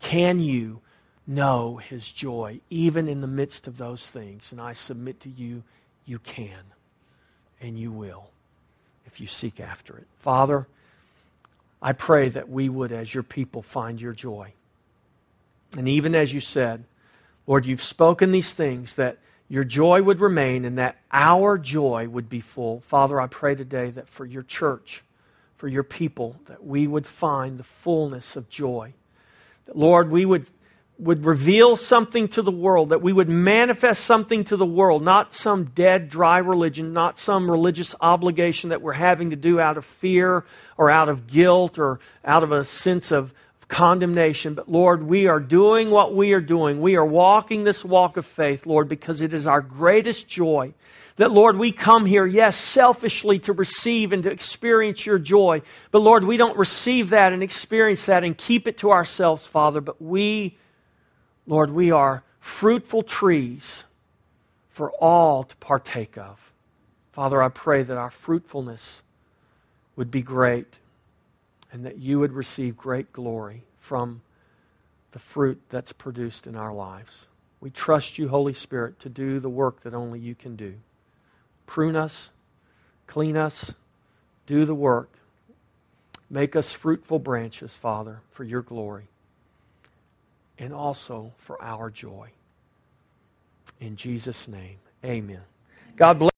Can you know His joy even in the midst of those things? And I submit to you, you can and you will if you seek after it. Father, I pray that we would, as your people, find your joy. And even as you said, Lord, you've spoken these things that your joy would remain and that our joy would be full. Father, I pray today that for your church, for your people, that we would find the fullness of joy. That, Lord, we would would reveal something to the world, that we would manifest something to the world, not some dead, dry religion, not some religious obligation that we're having to do out of fear or out of guilt or out of a sense of condemnation. But Lord, we are doing what we are doing. We are walking this walk of faith, Lord, because it is our greatest joy. That, Lord, we come here, yes, selfishly to receive and to experience your joy. But, Lord, we don't receive that and experience that and keep it to ourselves, Father, but we Lord, we are fruitful trees for all to partake of. Father, I pray that our fruitfulness would be great and that you would receive great glory from the fruit that's produced in our lives. We trust you, Holy Spirit, to do the work that only you can do. Prune us, clean us, do the work. Make us fruitful branches, Father, for your glory and also for our joy. In Jesus' name, amen. God bless.